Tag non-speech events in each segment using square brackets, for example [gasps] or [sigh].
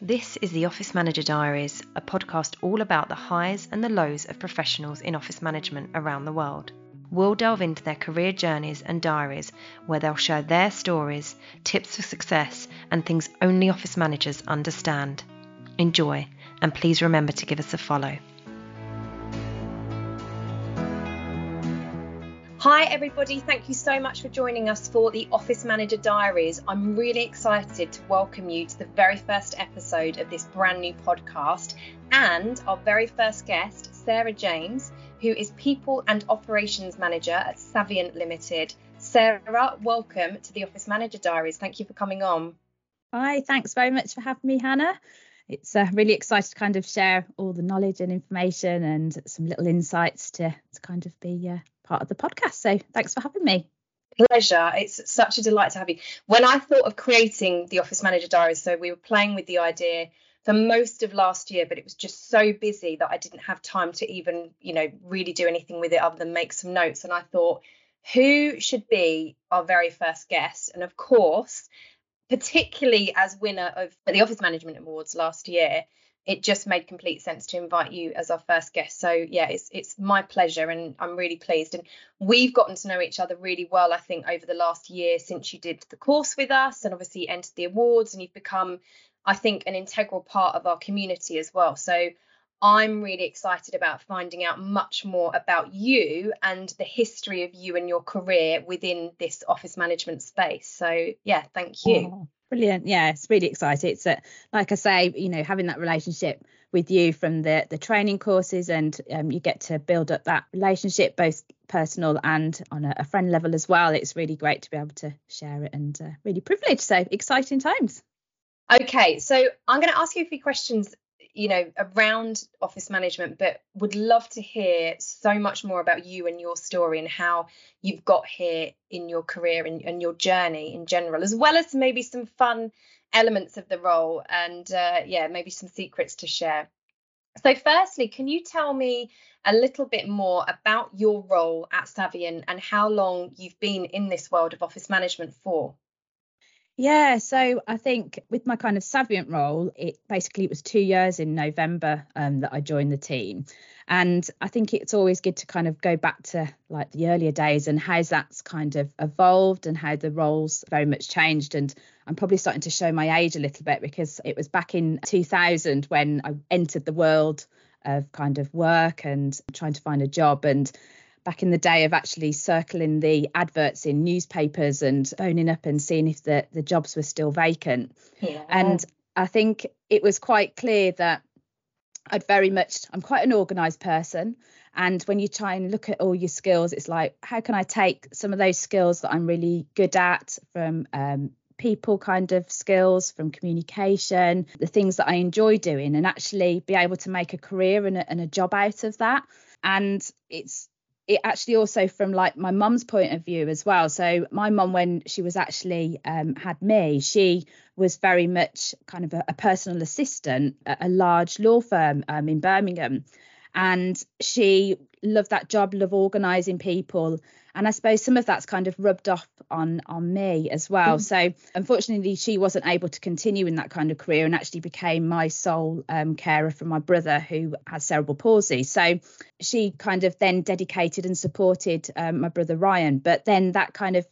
This is the Office Manager Diaries, a podcast all about the highs and the lows of professionals in office management around the world. We'll delve into their career journeys and diaries where they'll share their stories, tips for success, and things only office managers understand. Enjoy, and please remember to give us a follow. Hi, everybody. Thank you so much for joining us for the Office Manager Diaries. I'm really excited to welcome you to the very first episode of this brand new podcast and our very first guest, Sarah James, who is People and Operations Manager at Savient Limited. Sarah, welcome to the Office Manager Diaries. Thank you for coming on. Hi, thanks very much for having me, Hana. It's uh, really excited to kind of share all the knowledge and information and some little insights to, to kind of be uh, part of the podcast. So thanks for having me. Pleasure. It's such a delight to have you. When I thought of creating the Office Manager Diaries, so we were playing with the idea for most of last year, but it was just so busy that I didn't have time to even, you know, really do anything with it other than make some notes. And I thought, who should be our very first guest? And of course, particularly as winner of the Office Management Awards last year, it just made complete sense to invite you as our first guest. So yeah, it's it's my pleasure and I'm really pleased. And we've gotten to know each other really well, I think, over the last year since you did the course with us and obviously entered the awards and you've become, I think, an integral part of our community as well. So I'm really excited about finding out much more about you and the history of you and your career within this office management space. So yeah, thank you. Oh Brilliant. Yeah, it's really exciting. It's a, like I say, you know, having that relationship with you from the the training courses, and um, you get to build up that relationship both personal and on a, a, friend level as well. It's really great to be able to share it, and uh, really privileged. So exciting times. Okay, so I'm going to ask you a few questions you know, around office management, but would love to hear so much more about you and your story and how you've got here in your career and, and your journey in general, as well as maybe some fun elements of the role and, uh, yeah, maybe some secrets to share. So, firstly, can you tell me a little bit more about your role at Savient and how long you've been in this world of office management for? Yeah, so I think with my kind of Savient role, it basically it was two years in November um, that I joined the team, and I think it's always good to kind of go back to like the earlier days and how that's kind of evolved and how the roles very much changed. And I'm probably starting to show my age a little bit because it was back in 2000 when I entered the world of kind of work and trying to find a job and back in the day of actually circling the adverts in newspapers and phoning up and seeing if the, the jobs were still vacant. Yeah. And I think it was quite clear that I'd very much, I'm quite an organised person. And when you try and look at all your skills, it's like, how can I take some of those skills that I'm really good at from um, people kind of skills, from communication, the things that I enjoy doing, and actually be able to make a career and a, and a job out of that. And it's it actually also from like my mum's point of view as well. So my mum when she was actually um, had me she was very much kind of a, a personal assistant at a large law firm um, in birmingham. And she loved that job love organizing people. And i suppose some of that's kind of rubbed off on on me as well. Mm. so unfortunately she wasn't able to continue in that kind of career and actually became my sole um, carer for my brother who has cerebral palsy. So she kind of then dedicated and supported um, my brother ryan. But then that kind of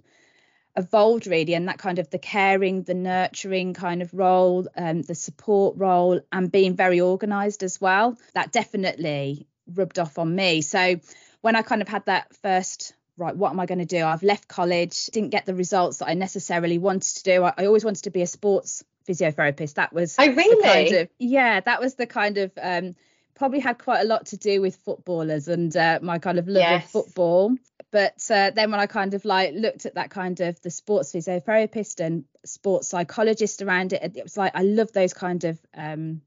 evolved really and that kind of the caring the nurturing kind of role um, the support role and being very organized as well. That definitely rubbed off on me. So when i kind of had that first right what am i going to do? I've left college didn't get the results that i necessarily wanted to do. I, I always wanted to be a sports physiotherapist. That was i really kind of, yeah that was the kind of um, probably had quite a lot to do with footballers and uh, my kind of love yes. of football. But uh, then when I kind of like looked at that kind of the sports physiotherapist and sports psychologist around it, it was like I love those kind of um,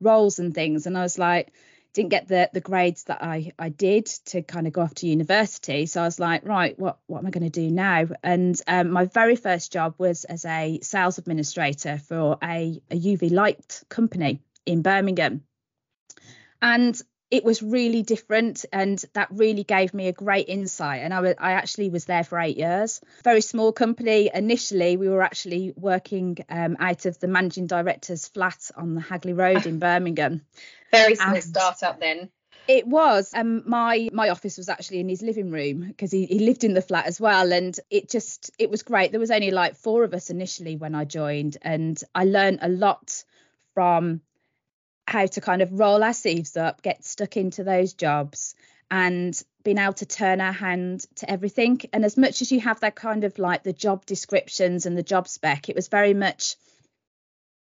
roles and things. And I was like, didn't get the the grades that I I did to kind of go off to university. So I was like, right, what what am I going to do now? And um, my very first job was as a sales administrator for a, a UV light company in Birmingham. And it was really different and that really gave me a great insight and I, w- I actually was there for eight years. Very small company. Initially we were actually working um, out of the managing director's flat on the hagley road in [laughs] birmingham. Very small startup then. It was. Um my my office was actually in his living room because he, he lived in the flat as well and it just it was great. There was only like four of us initially when i joined and i learned a lot from how to kind of roll our sleeves up, get stuck into those jobs and being able to turn our hand to everything. And as much as you have that kind of like the job descriptions and the job spec, it was very much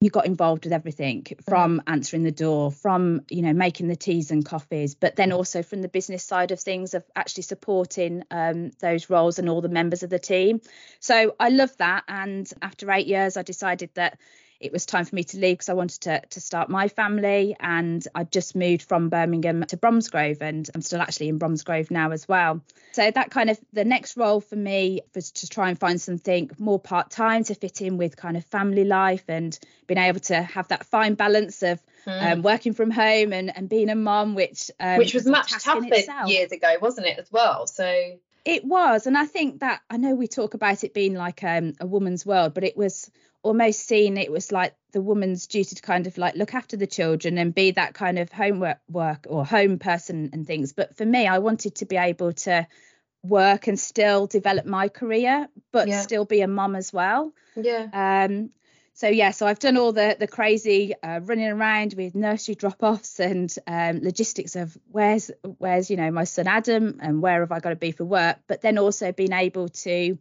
you got involved with everything from answering the door, from you know making the teas and coffees, but then also from the business side of things of actually supporting um, those roles and all the members of the team. So I love that. And after eight years, I decided that it was time for me to leave because I wanted to, to start my family. And I just moved from Birmingham to Bromsgrove, and I'm still actually in Bromsgrove now as well. So that kind of the next role for me was to try and find something more part time to fit in with kind of family life and being able to have that fine balance of mm. um, working from home and, and being a mom, which um, which was much tougher years ago, wasn't it, as well? So it was, and I think that I know we talk about it being like um, a woman's world, but it was almost seen it was like the woman's duty to kind of like look after the children and be that kind of homework work or home person and things. But for me i wanted to be able to work and still develop my career but yeah. still be a mum as well. Yeah. Um so yeah so i've done all the the crazy uh, running around with nursery drop-offs and um, logistics of where's where's you know my son adam and where have i got to be for work but then also being able to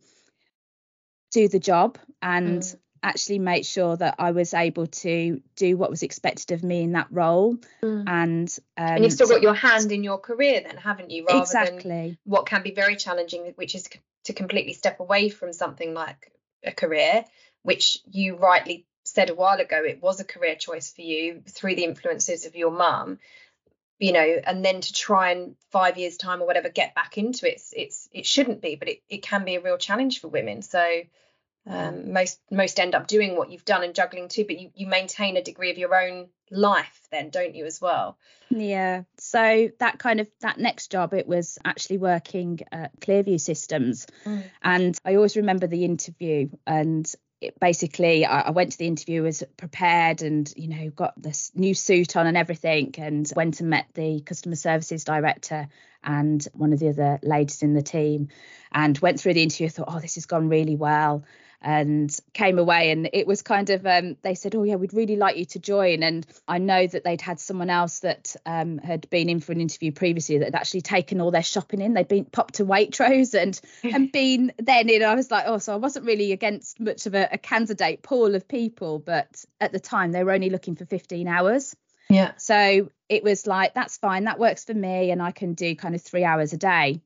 do the job and mm actually made sure that I was able to do what was expected of me in that role. Mm. And um, and you've still got your hand in your career, then, haven't you? Rather exactly. Than what can be very challenging, which is to completely step away from something like a career, which you rightly said a while ago, it was a career choice for you through the influences of your mum you know and then to try and five years time or whatever get back into it it's, it's it shouldn't be but it, it can be a real challenge for women so um, most most end up doing what you've done and juggling too but you, you maintain a degree of your own life then don't you as well? Yeah. So that kind of that next job it was actually working at clearview systems. Mm. and i always remember the interview and it basically I, went to the interview as prepared and you know got this new suit on and everything and went and met the customer services director and one of the other ladies in the team and went through the interview thought oh this has gone really well and came away. And it was kind of um, they said oh yeah we'd really like you to join. And i know that they'd had someone else that um, had been in for an interview previously that had actually taken all their shopping in. They'd been popped to waitrose and [laughs] and been then in. I was like oh so i wasn't really against much of a, a candidate pool of people but at the time they were only looking for 15 hours. Yeah. So it was like that's fine. That works for me and i can do kind of three hours a day.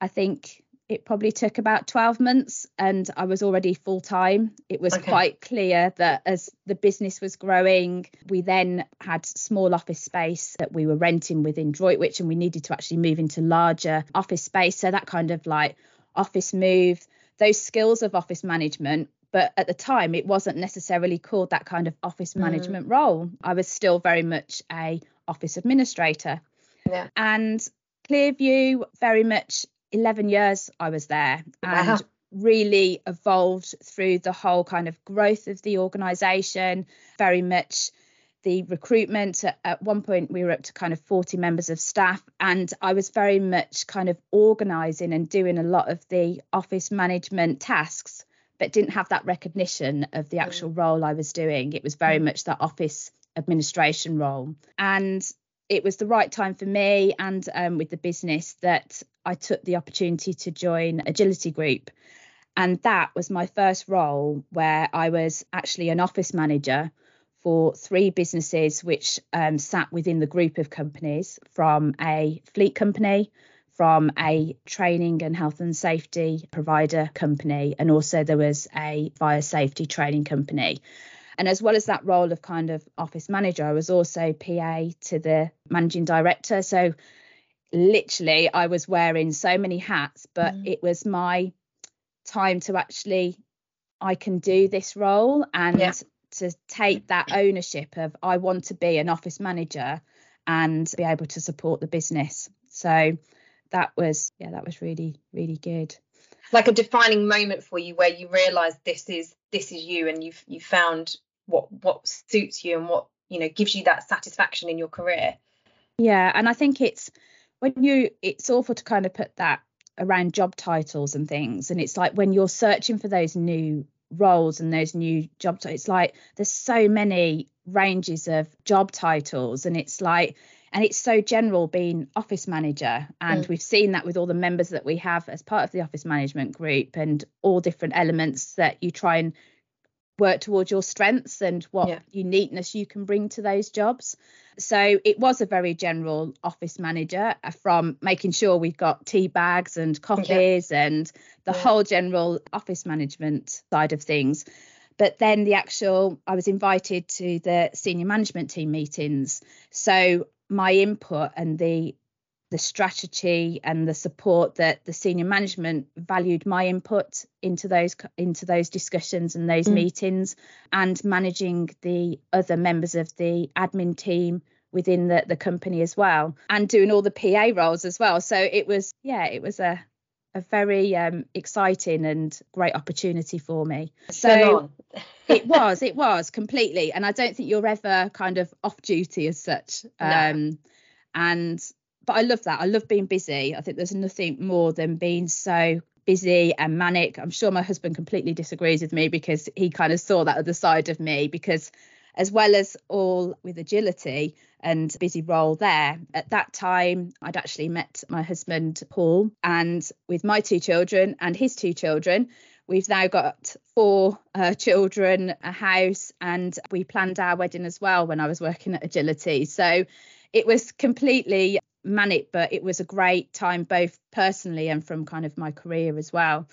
I think it probably took about 12 months and I was already full time. It was okay. quite clear that as the business was growing, we then had small office space that we were renting within Droitwich and we needed to actually move into larger office space. So that kind of like office move, those skills of office management. But at the time, it wasn't necessarily called that kind of office mm. management role. I was still very much a office administrator. Yeah. And Clearview very much 11 years I was there and wow. really evolved through the whole kind of growth of the organization, very much the recruitment. At one point, we were up to kind of 40 members of staff, and I was very much kind of organizing and doing a lot of the office management tasks, but didn't have that recognition of the mm. actual role I was doing. It was very mm. much that office administration role. And it was the right time for me and um, with the business that I took the opportunity to join Agility Group. And that was my first role where I was actually an office manager for three businesses which um, sat within the group of companies from a fleet company, from a training and health and safety provider company, and also there was a fire safety training company. And as well as that role of kind of office manager, I was also PA to the managing director. So literally, I was wearing so many hats, but mm. it was my time to actually, I can do this role and yeah. to take that ownership of I want to be an office manager and be able to support the business. So that was yeah, that was really really good. Like a defining moment for you where you realise this is this is you and you've you found what what suits you and what you know gives you that satisfaction in your career. Yeah, and I think it's when you it's awful to kind of put that around job titles and things and it's like when you're searching for those new roles and those new job titles it's like there's so many ranges of job titles and it's like and it's so general being office manager and mm. we've seen that with all the members that we have as part of the office management group and all different elements that you try and work towards your strengths and what yeah. uniqueness you can bring to those jobs. So it was a very general office manager uh, from making sure we've got tea bags and coffees yeah. and the yeah. whole general office management side of things. But then the actual, I was invited to the senior management team meetings. So my input and the the strategy and the support that the senior management valued my input into those into those discussions and those mm. meetings and managing the other members of the admin team within the, the company as well and doing all the PA roles as well so it was yeah it was a a very um, exciting and great opportunity for me. So [laughs] it was, [laughs] it was completely. And I don't think you're ever kind of off duty as such. Um, no. And but I love that. I love being busy. I think there's nothing more than being so busy and manic. I'm sure my husband completely disagrees with me because he kind of saw that other side of me because as well as all with agility and busy role there. At that time, I'd actually met my husband, Paul, and with my two children and his two children, we've now got four uh, children, a house, and we planned our wedding as well when I was working at Agility. So it was completely manic, but it was a great time both personally and from kind of my career as well.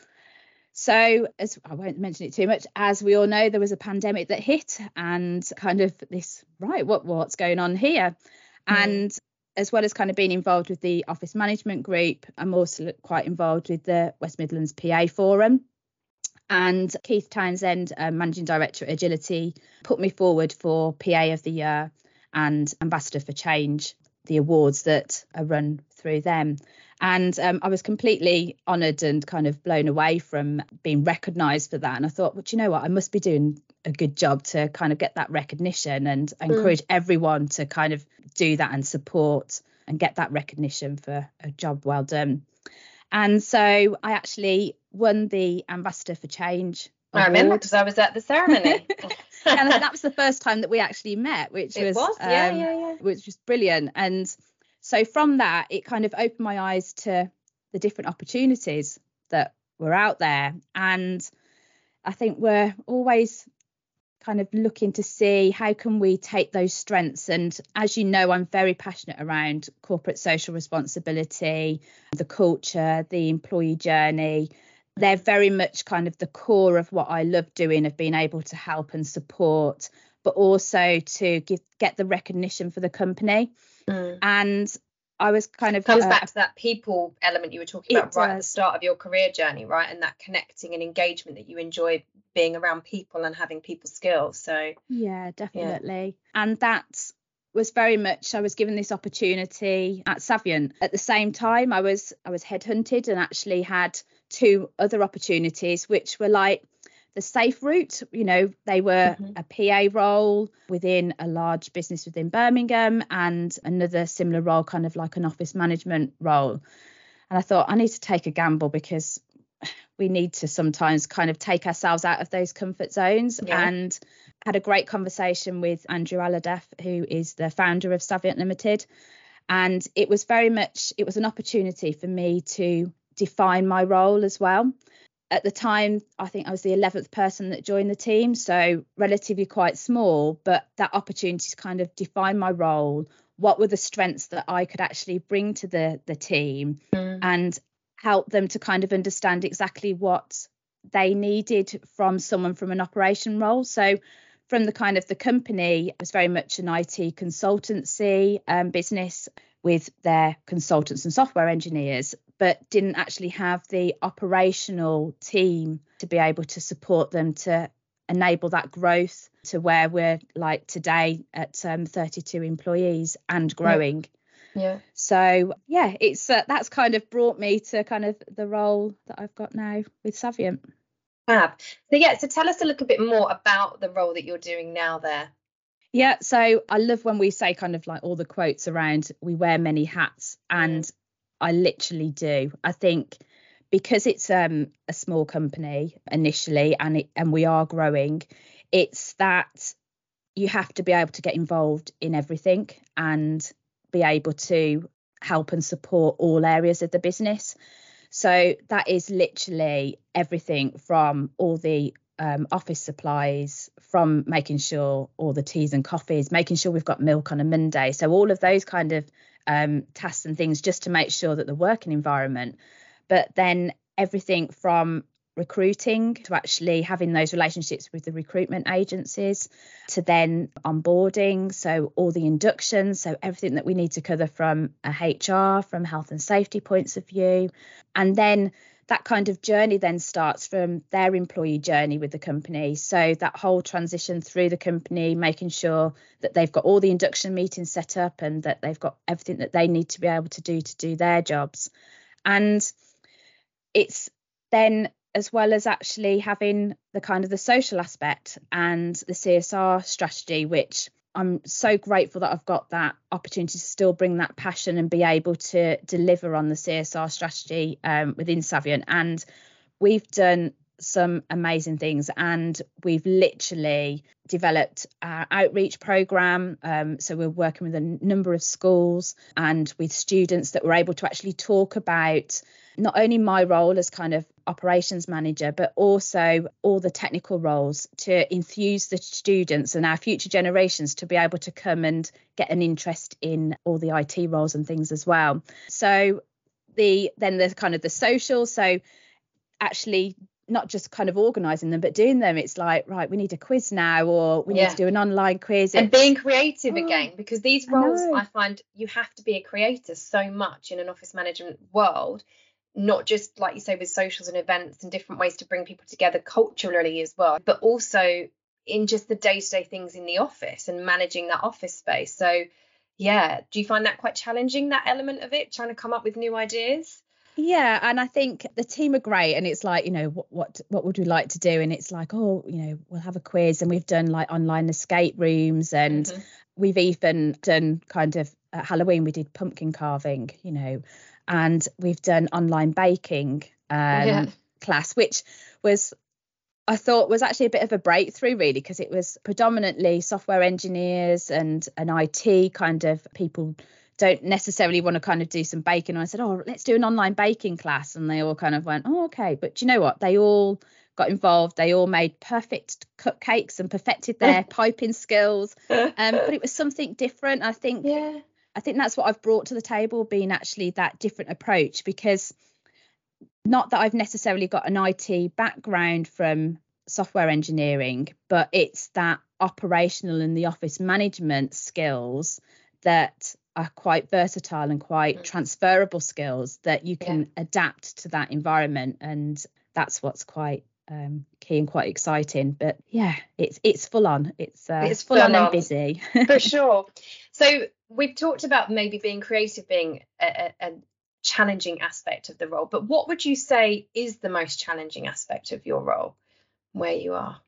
So, as I won't mention it too much, as we all know, there was a pandemic that hit and kind of this, right, what what's going on here? Mm. And as well as kind of being involved with the office management group, I'm also quite involved with the West Midlands PA Forum. And Keith Townsend, uh, managing director at Agility, put me forward for PA of the Year and Ambassador for Change the awards that are run through them. And um, I was completely honoured and kind of blown away from being recognised for that. And I thought, well, you know what? I must be doing a good job to kind of get that recognition and mm. encourage everyone to kind of do that and support and get that recognition for a job well done. And so I actually won the Ambassador for Change. Award. I remember because I was at the ceremony. [laughs] [laughs] and that was the first time that we actually met, which it was, was um, yeah, yeah, yeah. which was brilliant. And so from that, it kind of opened my eyes to the different opportunities that were out there. And I think we're always kind of looking to see how can we take those strengths and as you know I'm very passionate around corporate social responsibility the culture the employee journey they're very much kind of the core of what I love doing of being able to help and support but also to give get the recognition for the company mm. and I was kind of comes uh, back to that people element you were talking about right does. at the start of your career journey, right? And that connecting and engagement that you enjoy being around people and having people skills. So yeah, definitely. Yeah. And that was very much I was given this opportunity at Savient. At the same time, I was I was headhunted and actually had two other opportunities which were like the safe route. You know, they were mm-hmm. a PA role within a large business within Birmingham and another similar role, kind of like an office management role. And I thought I need to take a gamble because [sighs] we need to sometimes kind of take ourselves out of those comfort zones yeah. and had a great conversation with Andrew Alhadeff, who is the founder of Savient Limited. And it was very much, it was an opportunity for me to define my role as well. At the time, I think I was the 11th person that joined the team, so relatively quite small, but that opportunity to kind of define my role. What were the strengths that I could actually bring to the, the team mm. and help them to kind of understand exactly what they needed from someone from an operation role. So from the kind of the company, it was very much an IT consultancy um, business with their consultants and software engineers, but didn't actually have the operational team to be able to support them to enable that growth to where we're like today at um, 32 employees and growing. Yeah. yeah. So yeah, it's uh, that's kind of brought me to kind of the role that I've got now with Savient. Fab. So yeah, so tell us a little bit more about the role that you're doing now there. Yeah, so I love when we say kind of like all the quotes around we wear many hats and. I literally do. I think because it's um, a small company initially and it, and we are growing, it's that you have to be able to get involved in everything and be able to help and support all areas of the business. So that is literally everything from all the um, office supplies, from making sure all the teas and coffees, making sure we've got milk on a Monday. So all of those kind of um, tasks and things just to make sure that the working environment, but then everything from recruiting to actually having those relationships with the recruitment agencies to then onboarding so all the inductions so everything that we need to cover from a hr from health and safety points of view. And then that kind of journey then starts from their employee journey with the company. So that whole transition through the company, making sure that they've got all the induction meetings set up and that they've got everything that they need to be able to do to do their jobs. And it's then as well as actually having the kind of the social aspect and the CSR strategy, which I'm so grateful that I've got that opportunity to still bring that passion and be able to deliver on the CSR strategy um, within Savient. And we've done some amazing things and we've literally developed our outreach program um, so we're working with a number of schools and with students that were able to actually talk about not only my role as kind of operations manager, but also all the technical roles to infuse the students and our future generations to be able to come and get an interest in all the IT roles and things as well. So the then there's kind of the social. So actually not just kind of organizing them but doing them it's like right we need a quiz now or we yeah. need to do an online quiz and being creative oh, again because these roles I, I, find you have to be a creator so much in an office management world not just like you say with socials and events and different ways to bring people together culturally as well, but also in just the day-to-day things in the office and managing that office space. So yeah, do you find that quite challenging that element of it, trying to come up with new ideas? Yeah, and I think the team are great, and it's like you know what what what would we like to do, and it's like oh you know we'll have a quiz, and we've done like online escape rooms, and mm-hmm. we've even done kind of at Halloween we did pumpkin carving, you know, and we've done online baking um, yeah. class, which was I thought was actually a bit of a breakthrough really because it was predominantly software engineers and an IT kind of people don't necessarily want to kind of do some baking. And I said, oh, let's do an online baking class, and they all kind of went, oh, okay. But you know what? They all got involved. They all made perfect cupcakes and perfected their [laughs] piping skills. [laughs] Um, but it was something different. I think yeah. I think that's what I've brought to the table, being actually that different approach because not that I've necessarily got an IT background from software engineering, but it's that operational and the office management skills that are quite versatile and quite mm. transferable skills that you can yeah. adapt to that environment. And that's what's quite um, key and quite exciting. But yeah, it's it's full on. It's uh, it's full, full on, on, and busy [laughs] for sure. So we've talked about maybe being creative being a, a, a challenging aspect of the role, but what would you say is the most challenging aspect of your role where you are?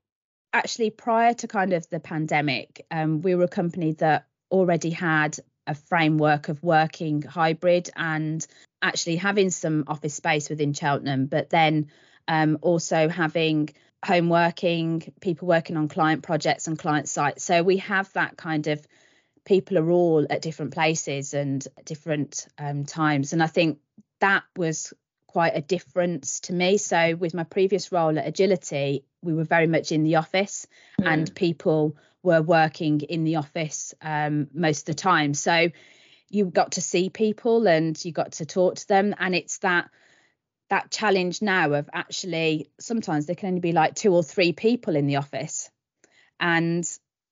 Actually, prior to kind of the pandemic, um, we were a company that already had a framework of working hybrid and actually having some office space within Cheltenham, but then um, also having home working, people working on client projects and client sites. So we have that kind of people are all at different places and different um, times. And I think that was quite a difference to me. So with my previous role at Agility, we were very much in the office mm. and people were working in the office um, most of the time. So you got to see people and you got to talk to them. And it's that that challenge now of actually sometimes there can only be like two or three people in the office. And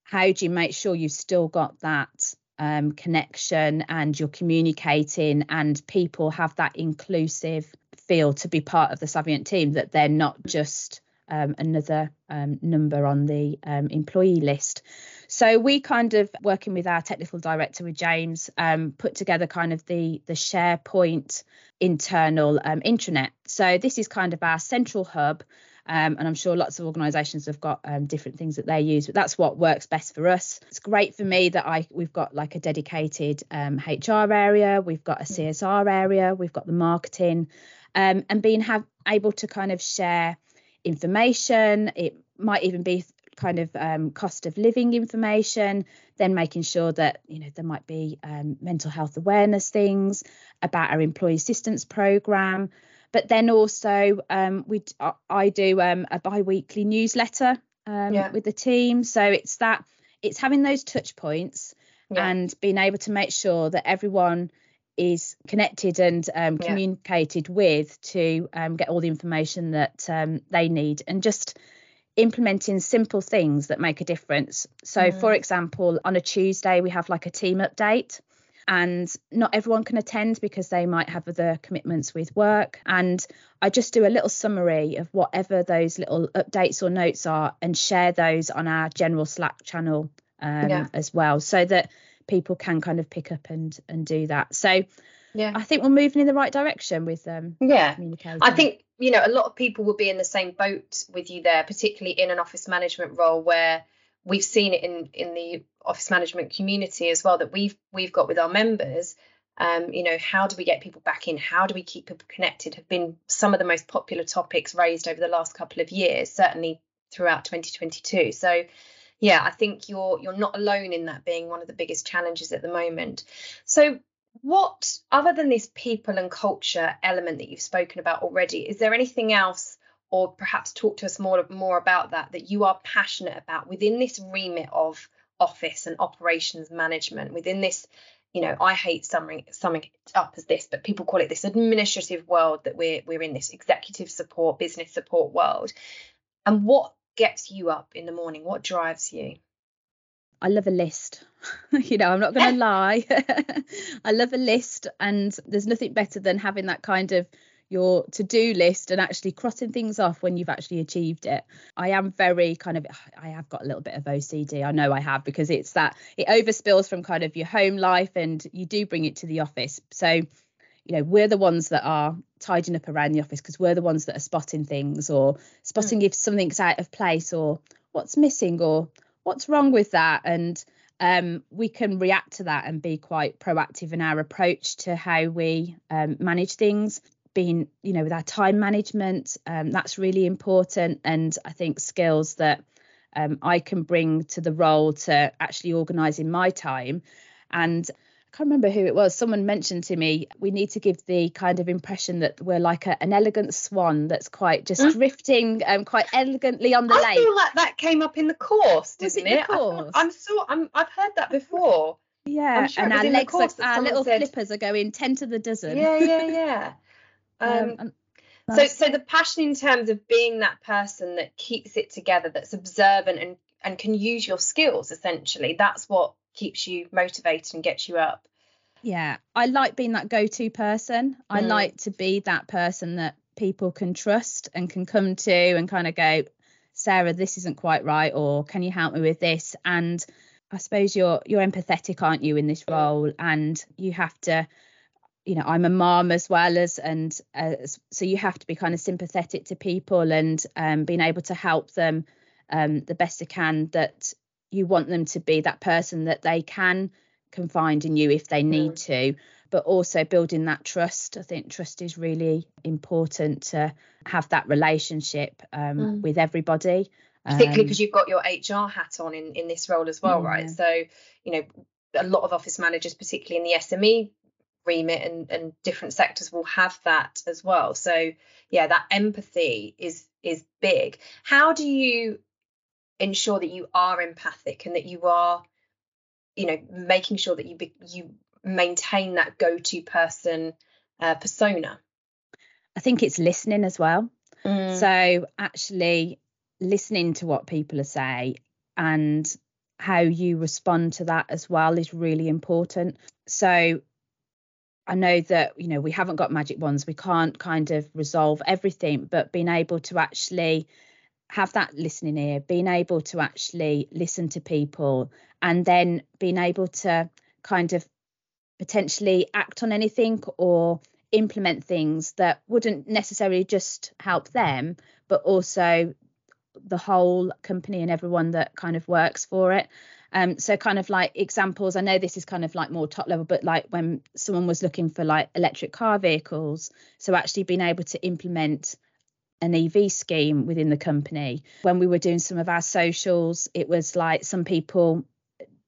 how do you make sure you've still got that um, connection and you're communicating and people have that inclusive feel to be part of the Savient team that they're not just um, another um, number on the um, employee list. So we kind of working with our technical director with James um, put together kind of the the SharePoint internal um, intranet. So this is kind of our central hub. Um, and I'm sure lots of organisations have got um, different things that they use, but that's what works best for us. It's great for me that I we've got like a dedicated um, HR area, we've got a mm. CSR area, we've got the marketing, um, and being have able to kind of share information. It might even be kind of um, cost of living information, then making sure that you know there might be um, mental health awareness things about our employee assistance program, but then also um, we I do um, a bi-weekly newsletter um, yeah. with the team, so it's that it's having those touch points yeah. and being able to make sure that everyone is connected and um, communicated yeah. with to um, get all the information that um, they need and just implementing simple things that make a difference. So, mm. for example, on a Tuesday, we have like a team update, and not everyone can attend because they might have other commitments with work. And I just do a little summary of whatever those little updates or notes are and share those on our general Slack channel um, yeah. as well, so that people can kind of pick up and and do that. So yeah, I think we're moving in the right direction with um yeah. I think you know, a lot of people will be in the same boat with you there, particularly in an office management role where we've seen it in in the office management community as well that we've we've got with our members. Um, you know, how do we get people back in? How do we keep people connected? Have been some of the most popular topics raised over the last couple of years, certainly throughout 2022. So, yeah, I think you're you're not alone in that being one of the biggest challenges at the moment. So, what other than this people and culture element that you've spoken about already is there anything else or perhaps talk to us more more about that that you are passionate about within this remit of office and operations management within this you know i hate summing summing it up as this but people call it this administrative world that we're we're in this executive support business support world and what gets you up in the morning what drives you I love a list. [laughs] you know, I'm not going [laughs] to lie. [laughs] I love a list, and there's nothing better than having that kind of your to-do list and actually crossing things off when you've actually achieved it. I am very kind of I have got a little bit of OCD. I know I have because it's that it overspills from kind of your home life and you do bring it to the office. So, you know, we're the ones that are tidying up around the office because we're the ones that are spotting things or spotting mm. if something's out of place or what's missing or what's wrong with that and um, we can react to that and be quite proactive in our approach to how we um, manage things being you know with our time management um, that's really important and i think skills that um, i can bring to the role to actually organising my time and I can't remember who it was. Someone mentioned to me we need to give the kind of impression that we're like a, an elegant swan that's quite just mm. [gasps] drifting um, quite elegantly on the I lake. I feel like that came up in the course, didn't it? it? Course? I, am so I'm I've heard that before. Yeah, sure and our legs, are, our little said, flippers are going ten to the dozen. Yeah, yeah, yeah. [laughs] um, um so so the passion in terms of being that person that keeps it together, that's observant and and can use your skills essentially. That's what keeps you motivated and gets you up. Yeah, I like being that go-to person. Mm. I like to be that person that people can trust and can come to and kind of go, Sarah, this isn't quite right, or can you help me with this? And I suppose you're you're empathetic, aren't you, in this role? And you have to, you know, I'm a mom as well as, and uh, so you have to be kind of sympathetic to people and um, being able to help them um, the best you can. That you want them to be that person that they can confide in you if they need mm. to but also building that trust i think trust is really important to have that relationship um, mm. with everybody particularly because um, you've got your hr hat on in in this role as well yeah. right so you know a lot of office managers particularly in the sme remit and, and different sectors will have that as well. So yeah that empathy is is big. How do you ensure that you are empathic and that you are you know making sure that you be, you maintain that go-to person uh, persona? I think it's listening as well. Mm. so actually listening to what people are saying and how you respond to that as well is really important. So I know that you know we haven't got magic wands we can't kind of resolve everything but being able to actually have that listening ear, being able to actually listen to people, and then being able to kind of potentially act on anything or implement things that wouldn't necessarily just help them, but also the whole company and everyone that kind of works for it. Um, so kind of like examples, I know this is kind of like more top level, but like when someone was looking for like electric car vehicles, so actually being able to implement an EV scheme within the company. When we were doing some of our socials, it was like some people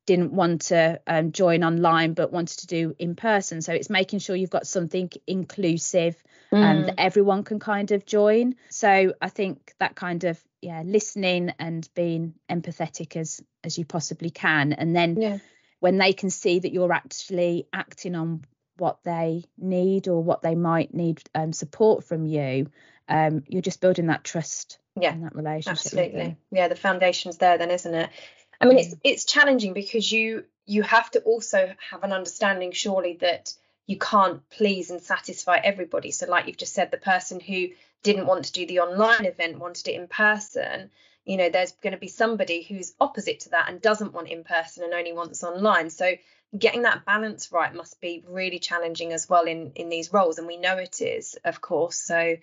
didn't want to um, join online but wanted to do in person. So it's making sure you've got something inclusive um, mm. that everyone can kind of join. So I think that kind of yeah, listening and being empathetic as as you possibly can, and then yeah. when they can see that you're actually acting on what they need or what they might need um, support from you, um, you're just building that trust yeah, that relationship. Absolutely. Yeah, the foundation's there then, isn't it? I mean, it's it's challenging because you you have to also have an understanding, surely, that you can't please and satisfy everybody. So, like you've just said, the person who didn't want to do the online event wanted it in person. You know, there's going to be somebody who's opposite to that and doesn't want in person and only wants online. So, getting that balance right must be really challenging as well in in these roles, and we know it is, of course. So,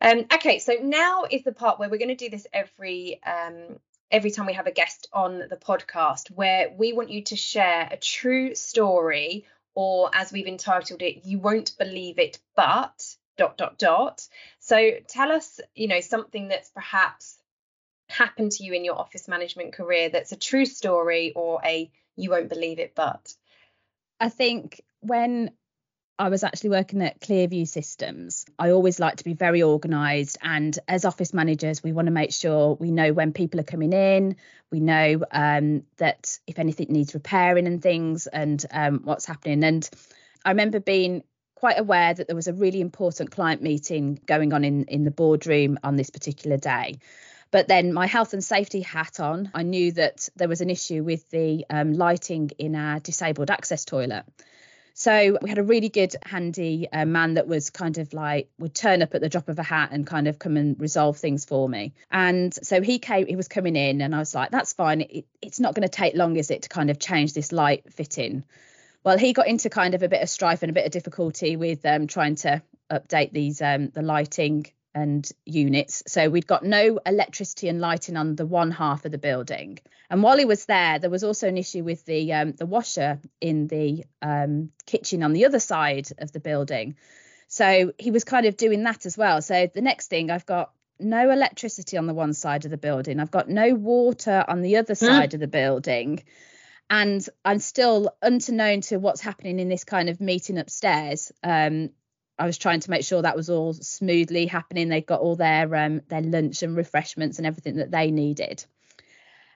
um, okay, so now is the part where we're going to do this every um, every time we have a guest on the podcast, where we want you to share a true story, or as we've entitled it, you won't believe it, but dot dot dot. So tell us, you know, something that's perhaps happened to you in your office management career that's a true story or a you won't believe it, but. I think when I was actually working at Clearview Systems. I always like to be very organised, and as office managers, we want to make sure we know when people are coming in. We know um, that if anything needs repairing and things, and um, what's happening. And I remember being quite aware that there was a really important client meeting going on in in the boardroom on this particular day. But then my health and safety hat on, I knew that there was an issue with the um, lighting in our disabled access toilet. So we had a really good, handy uh, man that was kind of like would turn up at the drop of a hat and kind of come and resolve things for me. And so he came, he was coming in, and I was like, that's fine. It, it's not going to take long, is it, to kind of change this light fitting? Well, he got into kind of a bit of strife and a bit of difficulty with um, trying to update these um, the lighting and units. So we'd got no electricity and lighting on the one half of the building. And while he was there, there was also an issue with the um, the washer in the um, kitchen on the other side of the building. So he was kind of doing that as well. So the next thing, I've got no electricity on the one side of the building. I've got no water on the other hmm. side mm. of the building. And I'm still unbeknown to what's happening in this kind of meeting upstairs. Um, I was trying to make sure that was all smoothly happening. They got all their um, their lunch and refreshments and everything that they needed.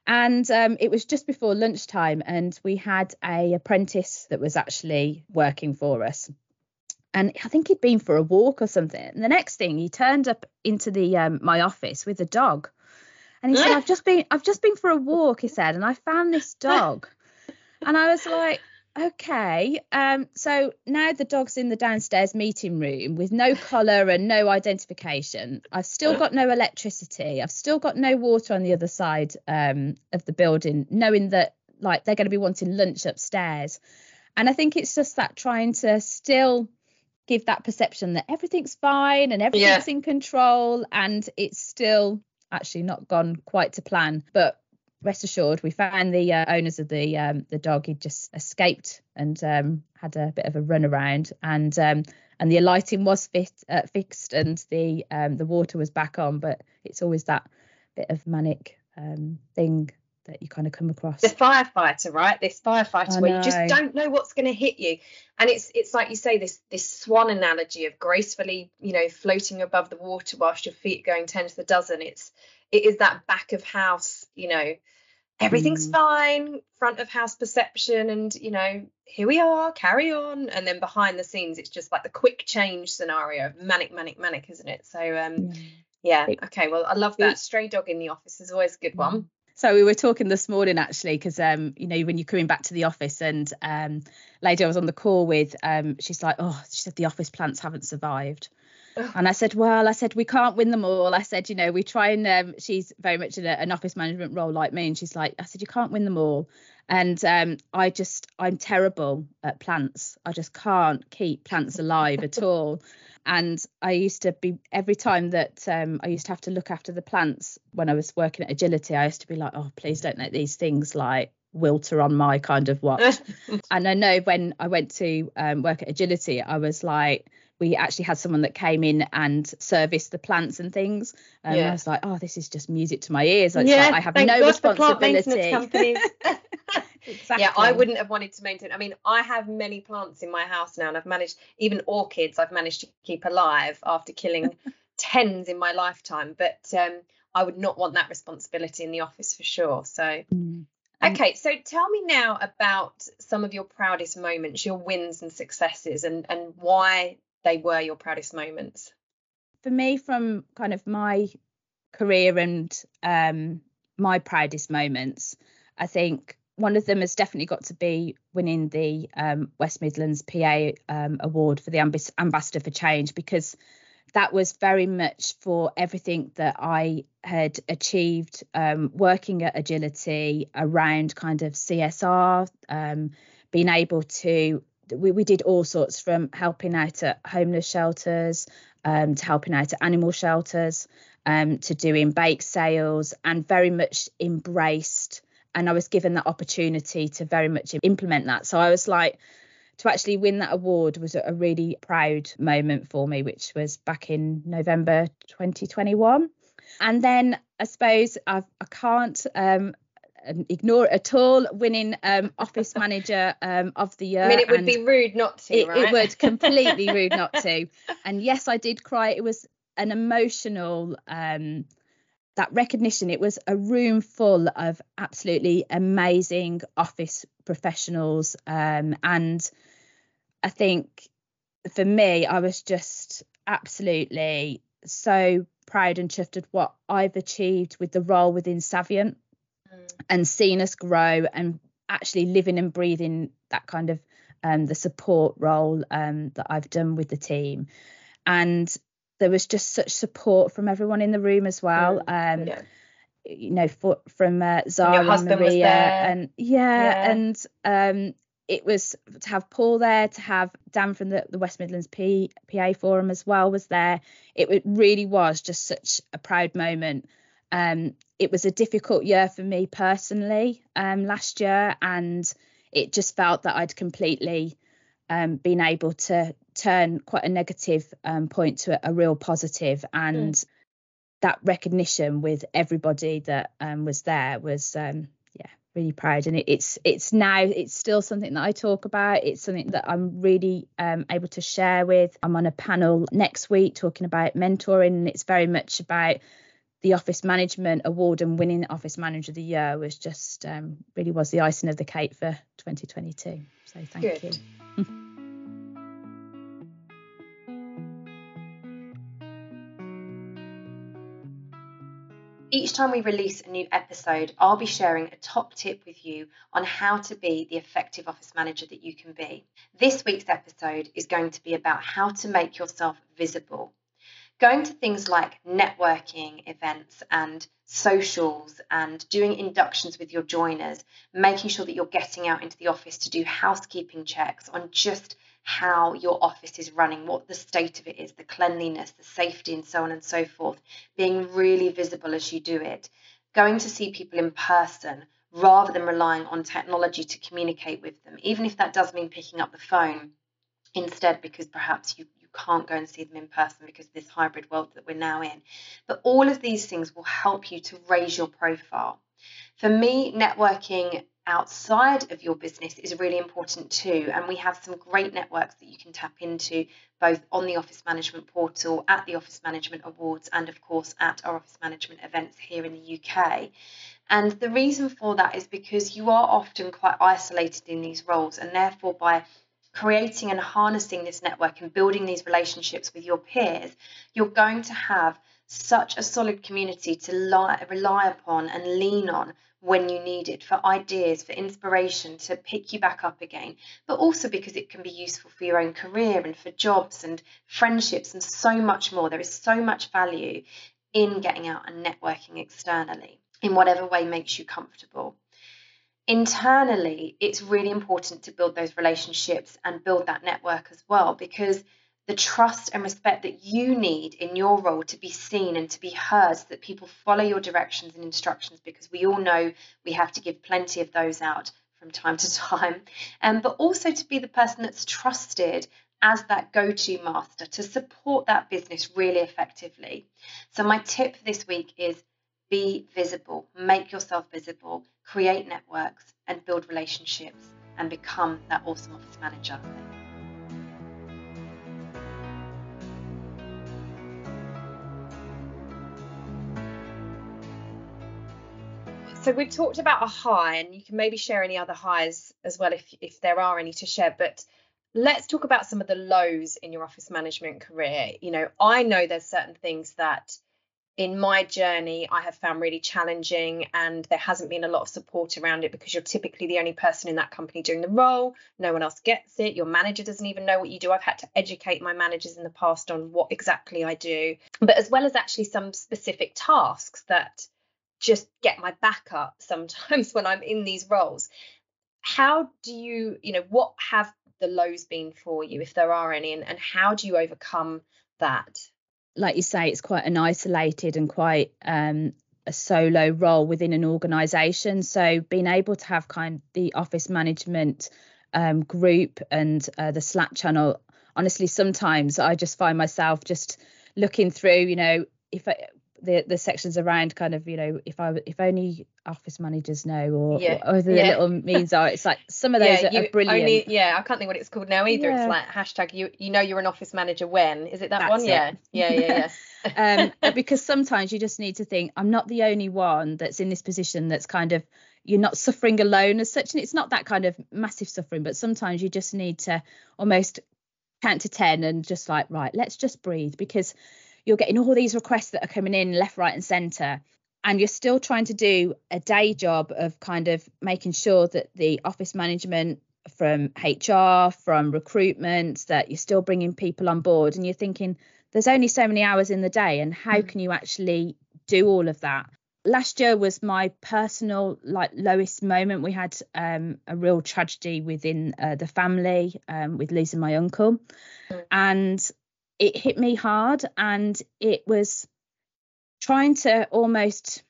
And um, it was just before lunchtime, and we had a apprentice that was actually working for us. And I think he'd been for a walk or something. And the next thing, he turned up into the um, my office with a dog, and he said, [laughs] "I've just been I've just been for a walk," he said, "and I found this dog." And I was like, Okay, um, so now the dog's in the downstairs meeting room with no [laughs] collar and no identification. I've still got no electricity. I've still got no water on the other side um, of the building, knowing that like they're going to be wanting lunch upstairs. And I think it's just that trying to still give that perception that everything's fine and everything's yeah. in control, and it's still actually not gone quite to plan. But rest assured, we found the uh, owners of the um, the dog. He just escaped and um, had a bit of a run around, and um, and the lighting was fit, uh, fixed and the um, the water was back on. But it's always that bit of manic um, thing that you kind of come across. The firefighter, right? This firefighter where you just don't know what's going to hit you, and it's it's like you say this this swan analogy of gracefully, you know, floating above the water whilst your feet going ten to the dozen. It's it is that back of house, you know, everything's mm. fine, front of house perception, and you know, here we are, carry on. And then behind the scenes, it's just like the quick change scenario, manic, manic, manic, isn't it? So um, yeah, okay. Well, I love that. Stray dog in the office is always a good one. Mm. So we were talking this morning actually, because um, you know, when you're coming back to the office and um, lady I was on the call with, um, she's like, oh, she said the office plants haven't survived. And I said, well, I said we can't win them all. I said, you know, we try and um, she's very much in a, an office management role like me, and she's like, I said, you can't win them all. And um, I just, I'm terrible at plants. I just can't keep plants alive at all. And I used to be every time that um, I used to have to look after the plants when I was working at Agility, I used to be like, oh, please don't let these things like wilter on my kind of watch. [laughs] and I know when I went to um, work at Agility, I was like, we actually had someone that came in and serviced the plants and things. And yeah. I was like, oh, this is just music to my ears. Yeah, like I have no God responsibility. Exactly. [laughs] [laughs] Yeah, I wouldn't have wanted to maintain. I mean, I have many plants in my house now, and I've managed even orchids. I've managed to keep alive after killing [laughs] tens in my lifetime. But um, I would not want that responsibility in the office for sure. So, mm. okay, so tell me now about some of your proudest moments, your wins and successes, and and why they were your proudest moments. For me, from kind of my career and um, my proudest moments, I think one of them has definitely got to be winning the um, West Midlands PA um, award for the Ambas- Ambassador for Change because that was very much for everything that I had achieved um, working at Agility around kind of CSR, um, being able to. We, we did all sorts from helping out at homeless shelters um, to helping out at animal shelters um, to doing bake sales and very much embraced and I was given that opportunity to very much implement that. So I was like, to actually win that award was a really proud moment for me, which was back in November 2021. And then I suppose I've, I can't um, ignore at all winning um, office [laughs] manager um, of the year. I mean, it would be rude not to. It, right? it would completely [laughs] rude not to. And yes, I did cry. It was an emotional um, that recognition it was a room full of absolutely amazing office professionals um, and i think for me i was just absolutely so proud and chuffed at what i've achieved with the role within savient mm. and seeing us grow and actually living and breathing that kind of um, the support role um, that i've done with the team and there was just such support from everyone in the room as well. Mm, um, yeah. You know, for, from uh, Zara and Maria, and yeah, yeah, and um, it was to have Paul there, to have Dan from the, the West Midlands P, PA Forum as well was there. It, it really was just such a proud moment. Um, it was a difficult year for me personally um, last year, and it just felt that I'd completely um, been able to turn quite a negative um, point to a, a, real positive and mm. that recognition with everybody that um, was there was um, yeah really proud. And it, it's it's now it's still something that I talk about. It's something that I'm really um, able to share with. I'm on a panel next week talking about mentoring and it's very much about the office management award and winning office manager of the year was just um, really was the icing of the cake for 2022 so thank Good. you [laughs] Each time we release a new episode, I'll be sharing a top tip with you on how to be the effective office manager that you can be. This week's episode is going to be about how to make yourself visible. Going to things like networking events and socials and doing inductions with your joiners, making sure that you're getting out into the office to do housekeeping checks on just how your office is running, what the state of it is, the cleanliness, the safety, and so on and so forth, being really visible as you do it, going to see people in person rather than relying on technology to communicate with them, even if that does mean picking up the phone instead because perhaps you, can't go and see them in person because of this hybrid world that we're now in. But all of these things will help you to raise your profile. For me, networking outside of your business is really important too. And we have some great networks that you can tap into both on the Office Management portal, at the Office Management Awards, and of course at our Office Management events here in the UK. And the reason for that is because you are often quite isolated in these roles, and therefore, by creating and harnessing this network and building these relationships with your peers, you're going to have such a solid community to rely upon and lean on when you need it for ideas, for inspiration to pick you back up again, but also because it can be useful for your own career and for jobs and friendships and so much more. There is so much value in getting out and networking externally in whatever way makes you comfortable. Internally, it's really important to build those relationships and build that network as well because the trust and respect that you need in your role to be seen and to be heard so that people follow your directions and instructions because we all know we have to give plenty of those out from time to [laughs] time. Um, but also to be the person that's trusted as that go-to master to support that business really effectively. So my tip for this week is be visible make yourself visible create networks and build relationships and become that awesome office manager So we've talked about a high, and you can maybe share any other highs as well if if there are any to share. But let's talk about some of the lows in your office management career. You know, I know there's certain things that in my journey I have found really challenging and there hasn't been a lot of support around it because you're typically the only person in that company doing the role. No one else gets it. Your manager doesn't even know what you do. I've had to educate my managers in the past on what exactly I do. But as well as actually some specific tasks that just get my back up [laughs] sometimes when I'm in these roles. How do you, you know, what have the lows been for you, if there are any, and, and how do you overcome that? Like you say, it's quite an isolated and quite um, a solo role within an organisation. So being able to have kind of the office management um, group and uh, the Slack channel, honestly, sometimes I just find myself just looking through, you know, if I, the the sections around kind of you know if I if only office managers know or yeah. or the yeah. little means are it's like some of those yeah, are, are, brilliant. Only, yeah, I can't think what it's called now either. It's like hashtag you you know you're an office manager when is it that That's one? It. Yeah, yeah, yeah, yeah. [laughs] [laughs] um, because sometimes you just need to think I'm not the only one that's in this position that's kind of you're not suffering alone as such and it's not that kind of massive suffering but sometimes you just need to almost count to 10 and just like right let's just breathe because you're getting all these requests that are coming in left, right, and centre. And you're still trying to do a day job of kind of making sure that the office management from HR, from recruitment, that you're still bringing people on board. And you're thinking, there's only so many hours in the day, and how mm. can you actually do all of that? Last year was my personal like lowest moment. We had um, a real tragedy within uh, the family um, with losing my uncle, mm. and it hit me hard and it was trying to almost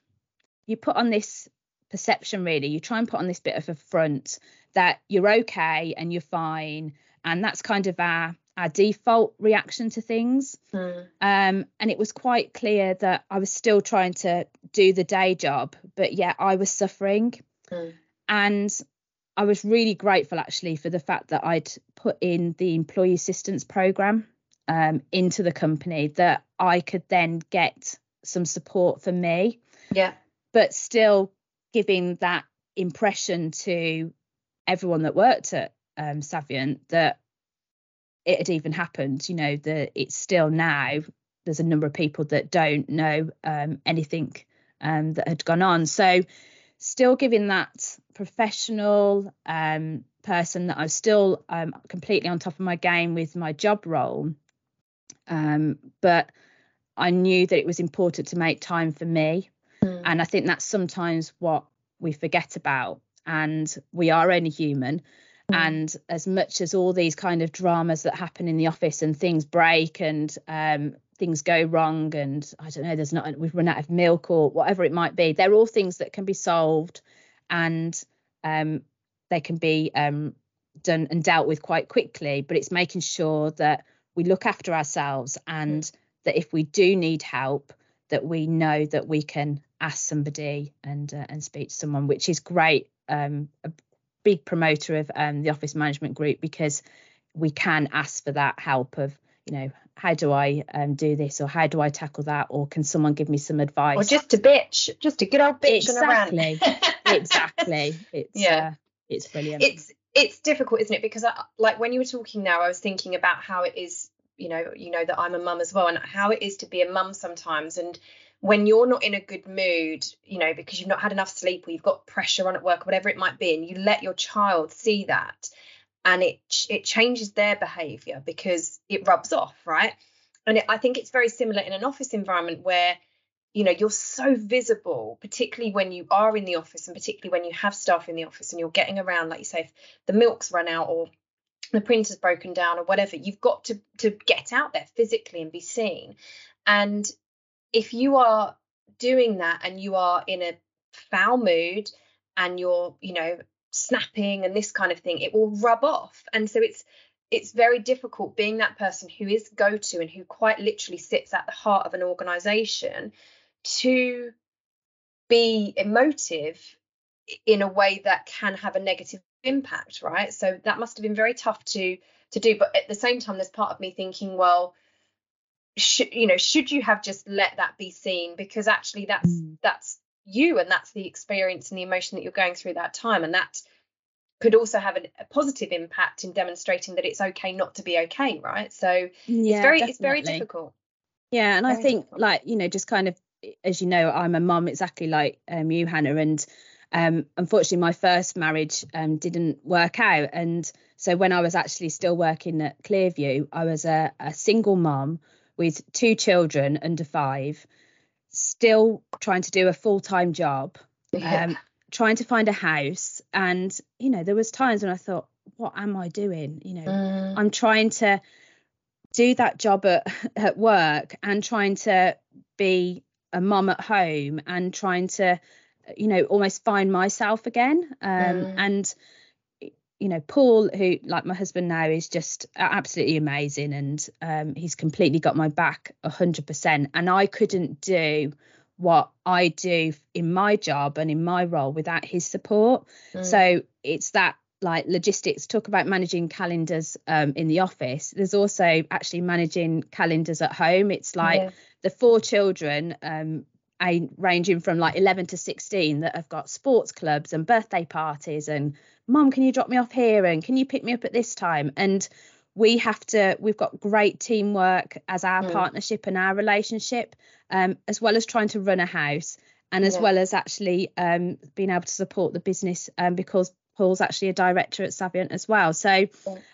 you put on this perception really you try and put on this bit of a front that you're okay and you're fine and that's kind of our our default reaction to things mm. um, and it was quite clear that i was still trying to do the day job but yet i was suffering mm. and i was really grateful actually for the fact that i'd put in the employee assistance program um, into the company that I could then get some support for me. Yeah. But still giving that impression to everyone that worked at um, Savient that it had even happened. You know, that it's still now there's a number of people that don't know um, anything um, that had gone on. So still giving that professional um, person that I was still um, completely on top of my game with my job role um, but I knew that it was important to make time for me. Mm. And I think that's sometimes what we forget about. And we are only human. Mm. And as much as all these kind of dramas that happen in the office and things break and um, things go wrong, and I don't know, there's not, we've run out of milk or whatever it might be, they're all things that can be solved and um, they can be um, done and dealt with quite quickly. But it's making sure that we look after ourselves and that if we do need help that we know that we can ask somebody and uh, and speak to someone which is great um, a big promoter of um, the office management group because we can ask for that help of you know how do I um, do this or how do I tackle that or can someone give me some advice? or just a bitch just a good old bitch exactly. Exactly. It's yeah. uh, it's brilliant. It's it's difficult, isn't it? Because I, like when you were talking now, I was thinking about how it is, you know, you know that I'm a mum as well, and how it is to be a mum sometimes. And when you're not in a good mood, you know, because you've not had enough sleep or you've got pressure on at work, whatever it might be, and you let your child see that, and it it changes their behaviour because it rubs off, right? And it, I think it's very similar in an office environment where you know you're so visible particularly when you are in the office and particularly when you have staff in the office and you're getting around like you say if the milk's run out or the printer's broken down or whatever you've got to to get out there physically and be seen. And if you are doing that and you are in a foul mood and you're you know snapping and this kind of thing it will rub off. And so it's it's very difficult being that person who is go to and who quite literally sits at the heart of an organization to be emotive in a way that can have a negative impact right so that must have been very tough to to do but at the same time there's part of me thinking well should you know should you have just let that be seen because actually that's mm. that's you and that's the experience and the emotion that you're going through that time and that could also have a, a positive impact in demonstrating that it's okay not to be okay right so yeah, it's very definitely. it's very difficult yeah and very i think difficult. like you know just kind of as you know, I'm a mum exactly like um, you, Hana, and um, unfortunately, my first marriage um, didn't work out. And so when I was actually still working at Clearview, I was a, a single mum with two children under five, still trying to do a full time job, yeah. um, trying to find a house. And, you know, there was times when I thought, what am I doing? You know, mm. I'm trying to do that job at, [laughs] at work and trying to be a mum at home and trying to you know almost find myself again. Um, mm. and you know paul who like my husband now is just absolutely amazing and um, he's completely got my back 100% and i couldn't do what i do in my job and in my role without his support. Mm. so it's that like logistics talk about managing calendars um, in the office. There's also actually managing calendars at home. It's like yeah. the four children um, I, ranging from like 11 to 16 that have got sports clubs and birthday parties and mom can you drop me off here and can you pick me up at this time and we have to we've got great teamwork as our mm. partnership and our relationship um, as well as trying to run a house and as yeah. well as actually um, being able to support the business um, because paul's actually a director at savient as well so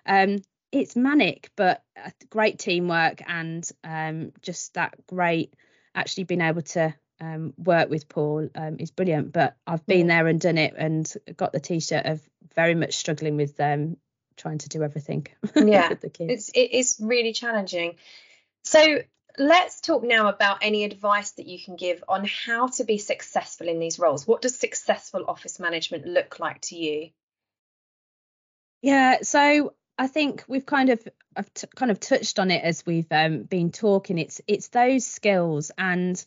um, it's manic, but great teamwork and um, just that great actually being able to um, work with Paul um, is brilliant. But I've been there and done it and got the t-shirt of very much struggling with them trying to do everything. [laughs] Yeah, with the kids. It's it is really challenging. So let's talk now about any advice that you can give on how to be successful in these roles. What does successful office management look like to you? Yeah, so I think we've kind of I've t- kind of touched on it as we've um, been talking. It's it's those skills, and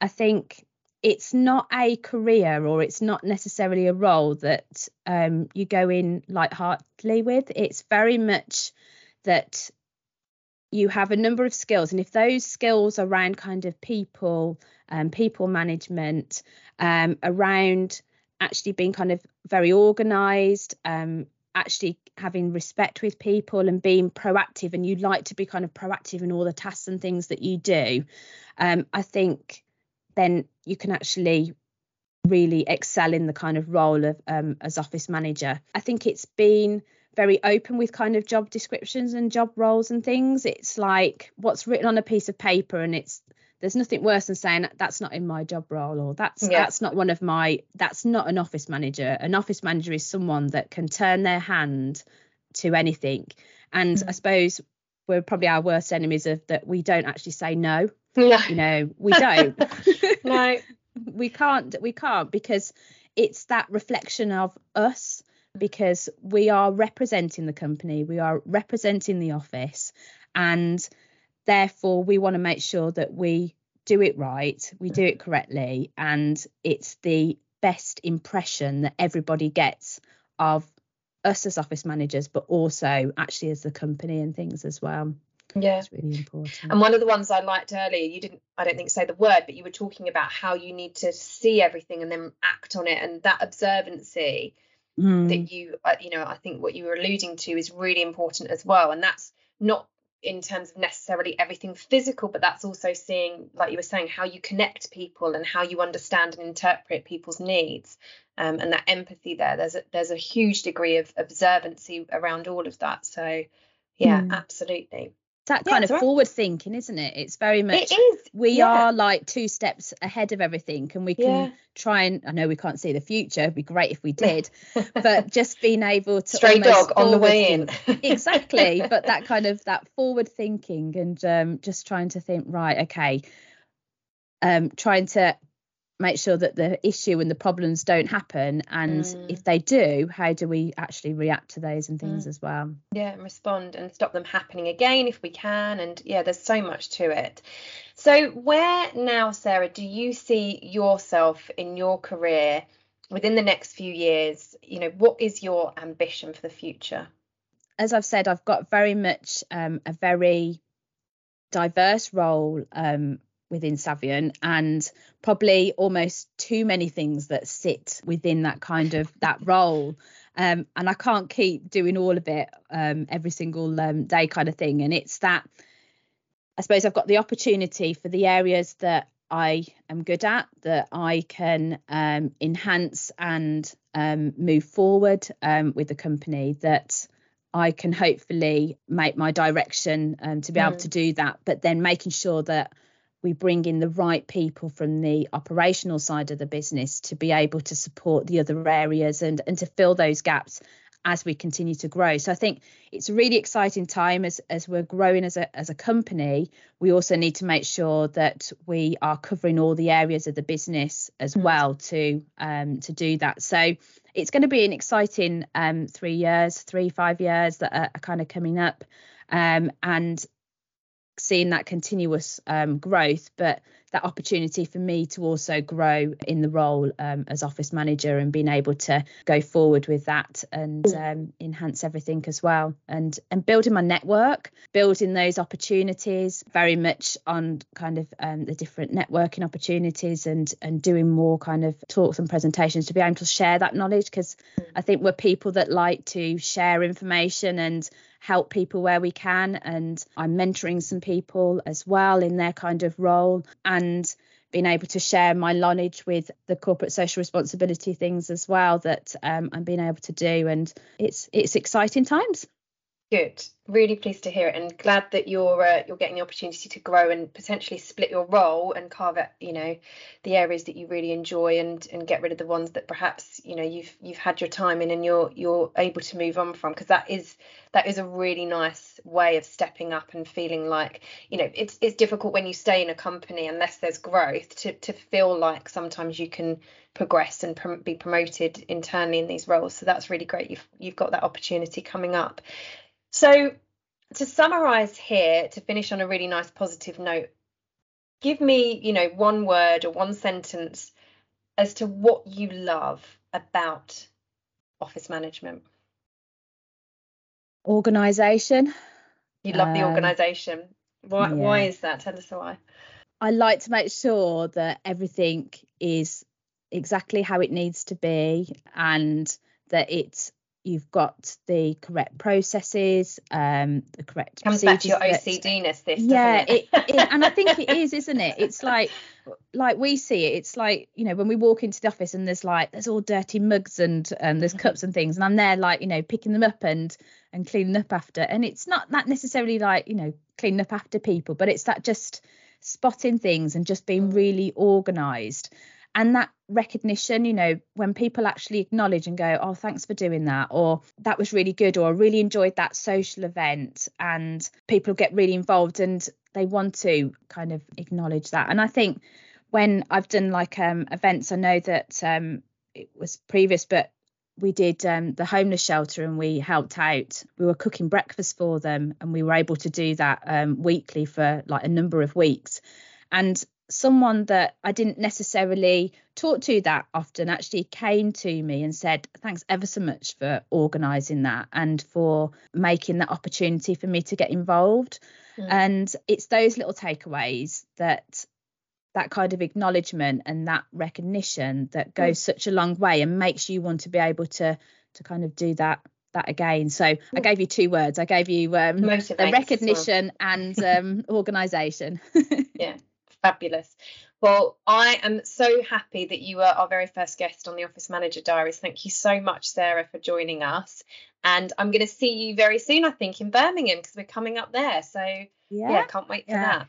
I think it's not a career or it's not necessarily a role that um, you go in lightheartedly with. It's very much that you have a number of skills, and if those skills around kind of people, um, people management, um, around actually being kind of very organised, um, actually having respect with people and being proactive and you like to be kind of proactive in all the tasks and things that you do um, i think then you can actually really excel in the kind of role of um, as office manager. I think it's been very open with kind of job descriptions and job roles and things. It's like what's written on a piece of paper and it's there's nothing worse than saying that's not in my job role or that's yeah. that's not one of my that's not an office manager. An office manager is someone that can turn their hand to anything. And mm. i suppose we're probably our worst enemies of that we don't actually say no no you know we don't [laughs] no we can't we can't because it's that reflection of us because we are representing the company we are representing the office and Therefore, we want to make sure that we do it right, we do it correctly, and it's the best impression that everybody gets of us as office managers, but also actually as the company and things as well. Yeah, it's really important. And one of the ones I liked earlier, you didn't, I don't think, say the word, but you were talking about how you need to see everything and then act on it, and that observancy mm. that you, uh, you know, I think what you were alluding to is really important as well, and that's not in terms of necessarily everything physical, but that's also seeing, like you were saying, how you connect people and how you understand and interpret people's needs, um, and that empathy there. There's a, there's a huge degree of observancy around all of that. So, yeah, mm. absolutely that kind yeah, of forward thinking, isn't it? It's very much it is. we yeah. are like two steps ahead of everything and we can yeah. try and I know we can't see the future, it'd be great if we did, but [laughs] just being able to stray dog on the way in. [laughs] exactly. But that kind of that forward thinking and um, just trying to think, right, okay. Um, trying to make sure that the issue and the problems don't happen and mm. if they do how do we actually react to those and things mm. as well yeah and respond and stop them happening again if we can and yeah there's so much to it so where now sarah do you see yourself in your career within the next few years you know what is your ambition for the future as i've said i've got very much um, a very diverse role um, within Savient and probably almost too many things that sit within that kind of that role. Um, and I can't keep doing all of it um, every single um, day kind of thing. And it's that I suppose I've got the opportunity for the areas that I am good at that I can um, enhance and um, move forward um, with the company that I can hopefully make my direction um, to be mm. able to do that, but then making sure that we bring in the right people from the operational side of the business to be able to support the other areas and, and to fill those gaps as we continue to grow. So I think it's a really exciting time as as we're growing as a as a company. We also need to make sure that we are covering all the areas of the business as mm. well to um to do that. So it's going to be an exciting um three years, three five years that are, are kind of coming up. Um, and seeing that continuous um, growth, but that opportunity for me to also grow in the role um, as office manager and being able to go forward with that and um, enhance everything as well and and building my network building those opportunities very much on kind of um, the different networking opportunities and and doing more kind of talks and presentations to be able to share that knowledge because I think we're people that like to share information and help people where we can. And I'm mentoring some people as well in their kind of role and being able to share my knowledge with the corporate social responsibility things as well that um, I'm being able to do. And it's it's exciting times. Good. Really pleased to hear it, and glad that you're uh, you're getting the opportunity to grow and potentially split your role and carve out, you know, the areas that you really enjoy and and get rid of the ones that perhaps you know you've you've had your time in and you're you're able to move on from because that is that is a really nice way of stepping up and feeling like you know it's it's difficult when you stay in a company unless there's growth to to feel like sometimes you can progress and prom- be promoted internally in these roles. So that's really great. You've you've got that opportunity coming up so, to summarize here, to finish on a really nice positive note, give me, you know, one word or one sentence as to what you love about office management. Organization. You love um, the organization. Why yeah. why is that? Tell us why. I like to make sure that everything is exactly how it needs to be and that it's you've got the correct processes, um, the correct comes back to your OCDness. This yeah, it? It, it, and I think it is, isn't it? It's [laughs] like like we see it. It's like you know when we walk into the office and there's like there's all dirty mugs and and there's mm-hmm. cups and things, and I'm there like you know picking them up and and cleaning up after. And it's not that necessarily like you know cleaning up after people, but it's that just spotting things and just being mm. really organised and that recognition you know when people actually acknowledge and go oh thanks for doing that or that was really good or I really enjoyed that social event and people get really involved and they want to kind of acknowledge that and I think when I've done like um events I know that um it was previous but we did um, the homeless shelter and we helped out. We were cooking breakfast for them and we were able to do that um, weekly for like a number of weeks. And someone that I didn't necessarily talk to that often actually came to me and said, Thanks ever so much for organising that and for making that opportunity for me to get involved. Mm. And it's those little takeaways that that kind of acknowledgement and that recognition that goes mm. such a long way and makes you want to be able to to kind of do that that again. So I gave you two words. I gave you um, the recognition and um, organisation. [laughs] yeah, fabulous. Well, I am so happy that you were our very first guest on the Office Manager Diaries. Thank you so much, Sarah, for joining us. And I'm going to see you very soon, I think, in Birmingham because we're coming up there. So, yeah, yeah can't wait for yeah. that.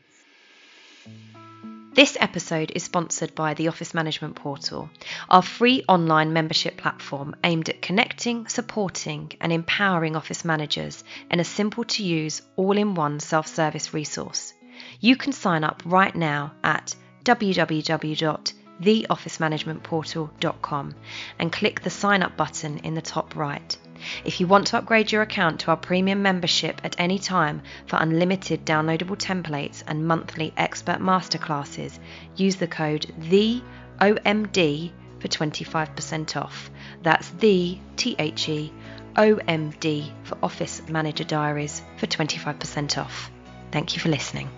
This episode is sponsored by the Office Management Portal, our free online membership platform aimed at connecting, supporting, and empowering office managers in a simple to use, all in one self service resource. You can sign up right now at www.theofficemanagementportal.com and click the sign up button in the top right. If you want to upgrade your account to our premium membership at any time for unlimited downloadable templates and monthly expert masterclasses, use the code THEOMD for 25% off. That's the T H E O M D for Office Manager Diaries for 25% off. Thank you for listening.